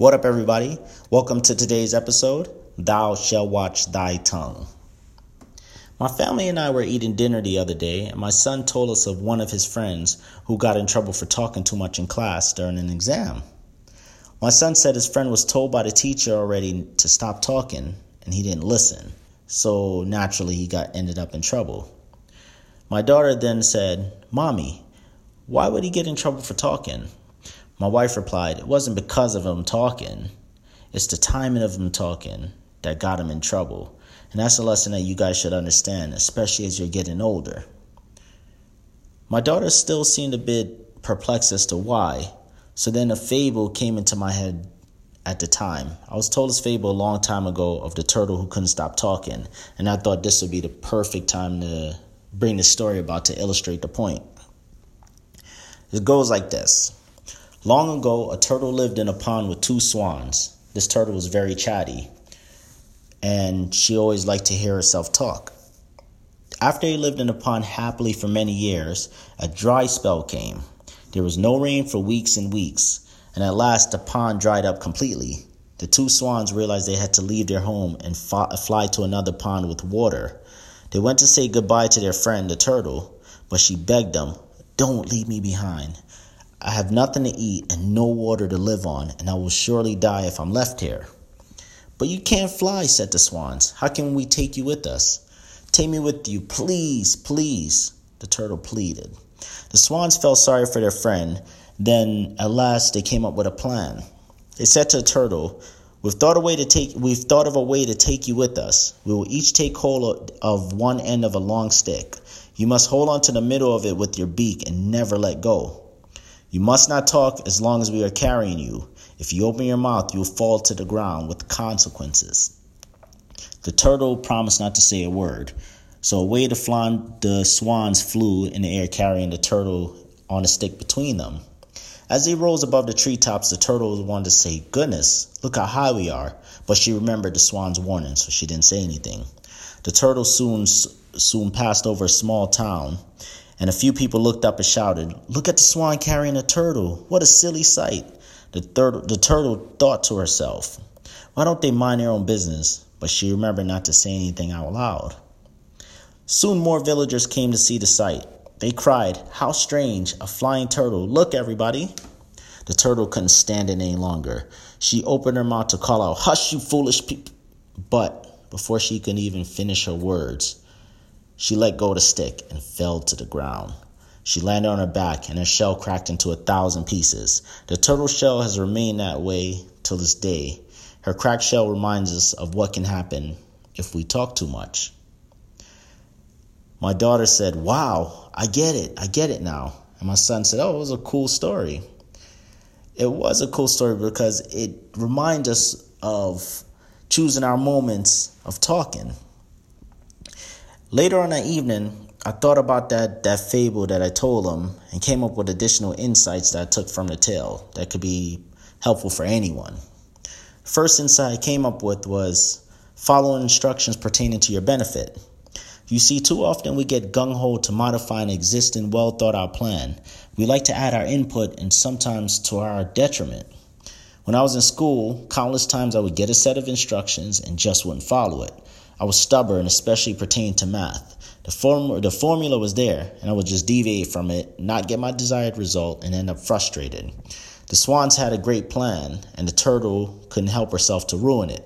What up, everybody? Welcome to today's episode Thou Shall Watch Thy Tongue. My family and I were eating dinner the other day, and my son told us of one of his friends who got in trouble for talking too much in class during an exam. My son said his friend was told by the teacher already to stop talking, and he didn't listen, so naturally he got ended up in trouble. My daughter then said, Mommy, why would he get in trouble for talking? My wife replied, It wasn't because of him talking, it's the timing of him talking that got him in trouble. And that's a lesson that you guys should understand, especially as you're getting older. My daughter still seemed a bit perplexed as to why, so then a fable came into my head at the time. I was told this fable a long time ago of the turtle who couldn't stop talking, and I thought this would be the perfect time to bring the story about to illustrate the point. It goes like this. Long ago, a turtle lived in a pond with two swans. This turtle was very chatty, and she always liked to hear herself talk. After they lived in the pond happily for many years, a dry spell came. There was no rain for weeks and weeks, and at last the pond dried up completely. The two swans realized they had to leave their home and fly to another pond with water. They went to say goodbye to their friend, the turtle, but she begged them, Don't leave me behind. I have nothing to eat and no water to live on, and I will surely die if I'm left here. But you can't fly, said the swans. How can we take you with us? Take me with you, please, please, the turtle pleaded. The swans felt sorry for their friend. Then, at last, they came up with a plan. They said to the turtle, We've thought a way to take we've thought of a way to take you with us. We will each take hold of one end of a long stick. You must hold on to the middle of it with your beak and never let go. You must not talk as long as we are carrying you. If you open your mouth, you will fall to the ground with consequences. The turtle promised not to say a word. So away the, flan- the swans flew in the air, carrying the turtle on a stick between them. As they rose above the treetops, the turtle wanted to say, Goodness, look how high we are. But she remembered the swan's warning, so she didn't say anything. The turtle soon, soon passed over a small town and a few people looked up and shouted, Look at the swan carrying a turtle. What a silly sight. The, thir- the turtle thought to herself, Why don't they mind their own business? But she remembered not to say anything out loud. Soon more villagers came to see the sight. They cried, How strange, a flying turtle. Look, everybody. The turtle couldn't stand it any longer. She opened her mouth to call out, Hush, you foolish people. But before she could even finish her words, she let go of the stick and fell to the ground. She landed on her back and her shell cracked into a thousand pieces. The turtle shell has remained that way till this day. Her cracked shell reminds us of what can happen if we talk too much. My daughter said, Wow, I get it. I get it now. And my son said, Oh, it was a cool story. It was a cool story because it reminds us of choosing our moments of talking. Later on that evening, I thought about that, that fable that I told him and came up with additional insights that I took from the tale that could be helpful for anyone. First insight I came up with was following instructions pertaining to your benefit. You see, too often we get gung ho to modify an existing, well thought out plan. We like to add our input and sometimes to our detriment. When I was in school, countless times I would get a set of instructions and just wouldn't follow it. I was stubborn, especially pertaining to math. The, form, the formula was there, and I would just deviate from it, not get my desired result, and end up frustrated. The swans had a great plan, and the turtle couldn't help herself to ruin it.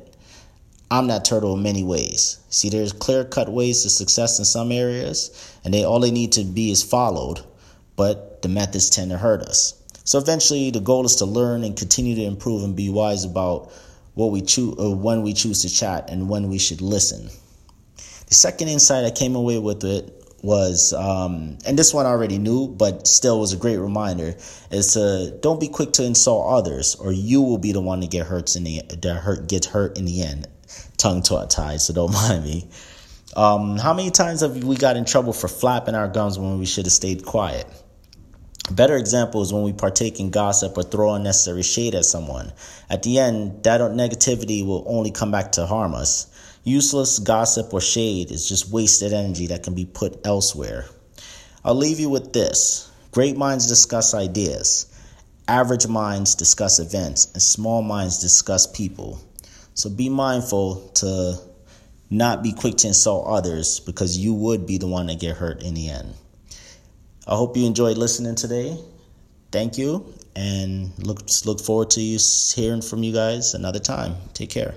I'm that turtle in many ways. See, there's clear cut ways to success in some areas, and they all they need to be is followed, but the methods tend to hurt us. So eventually, the goal is to learn and continue to improve and be wise about what we choose or when we choose to chat and when we should listen. The second insight I came away with it was, um, and this one I already knew, but still was a great reminder, is to don't be quick to insult others, or you will be the one to get hurt in the that hurt gets hurt in the end. Tongue tied, so don't mind me. Um, how many times have we got in trouble for flapping our gums when we should have stayed quiet? Better example is when we partake in gossip or throw unnecessary shade at someone. At the end, that negativity will only come back to harm us. Useless gossip or shade is just wasted energy that can be put elsewhere. I'll leave you with this great minds discuss ideas. Average minds discuss events, and small minds discuss people. So be mindful to not be quick to insult others because you would be the one that get hurt in the end. I hope you enjoyed listening today. Thank you, and look look forward to you hearing from you guys another time. Take care.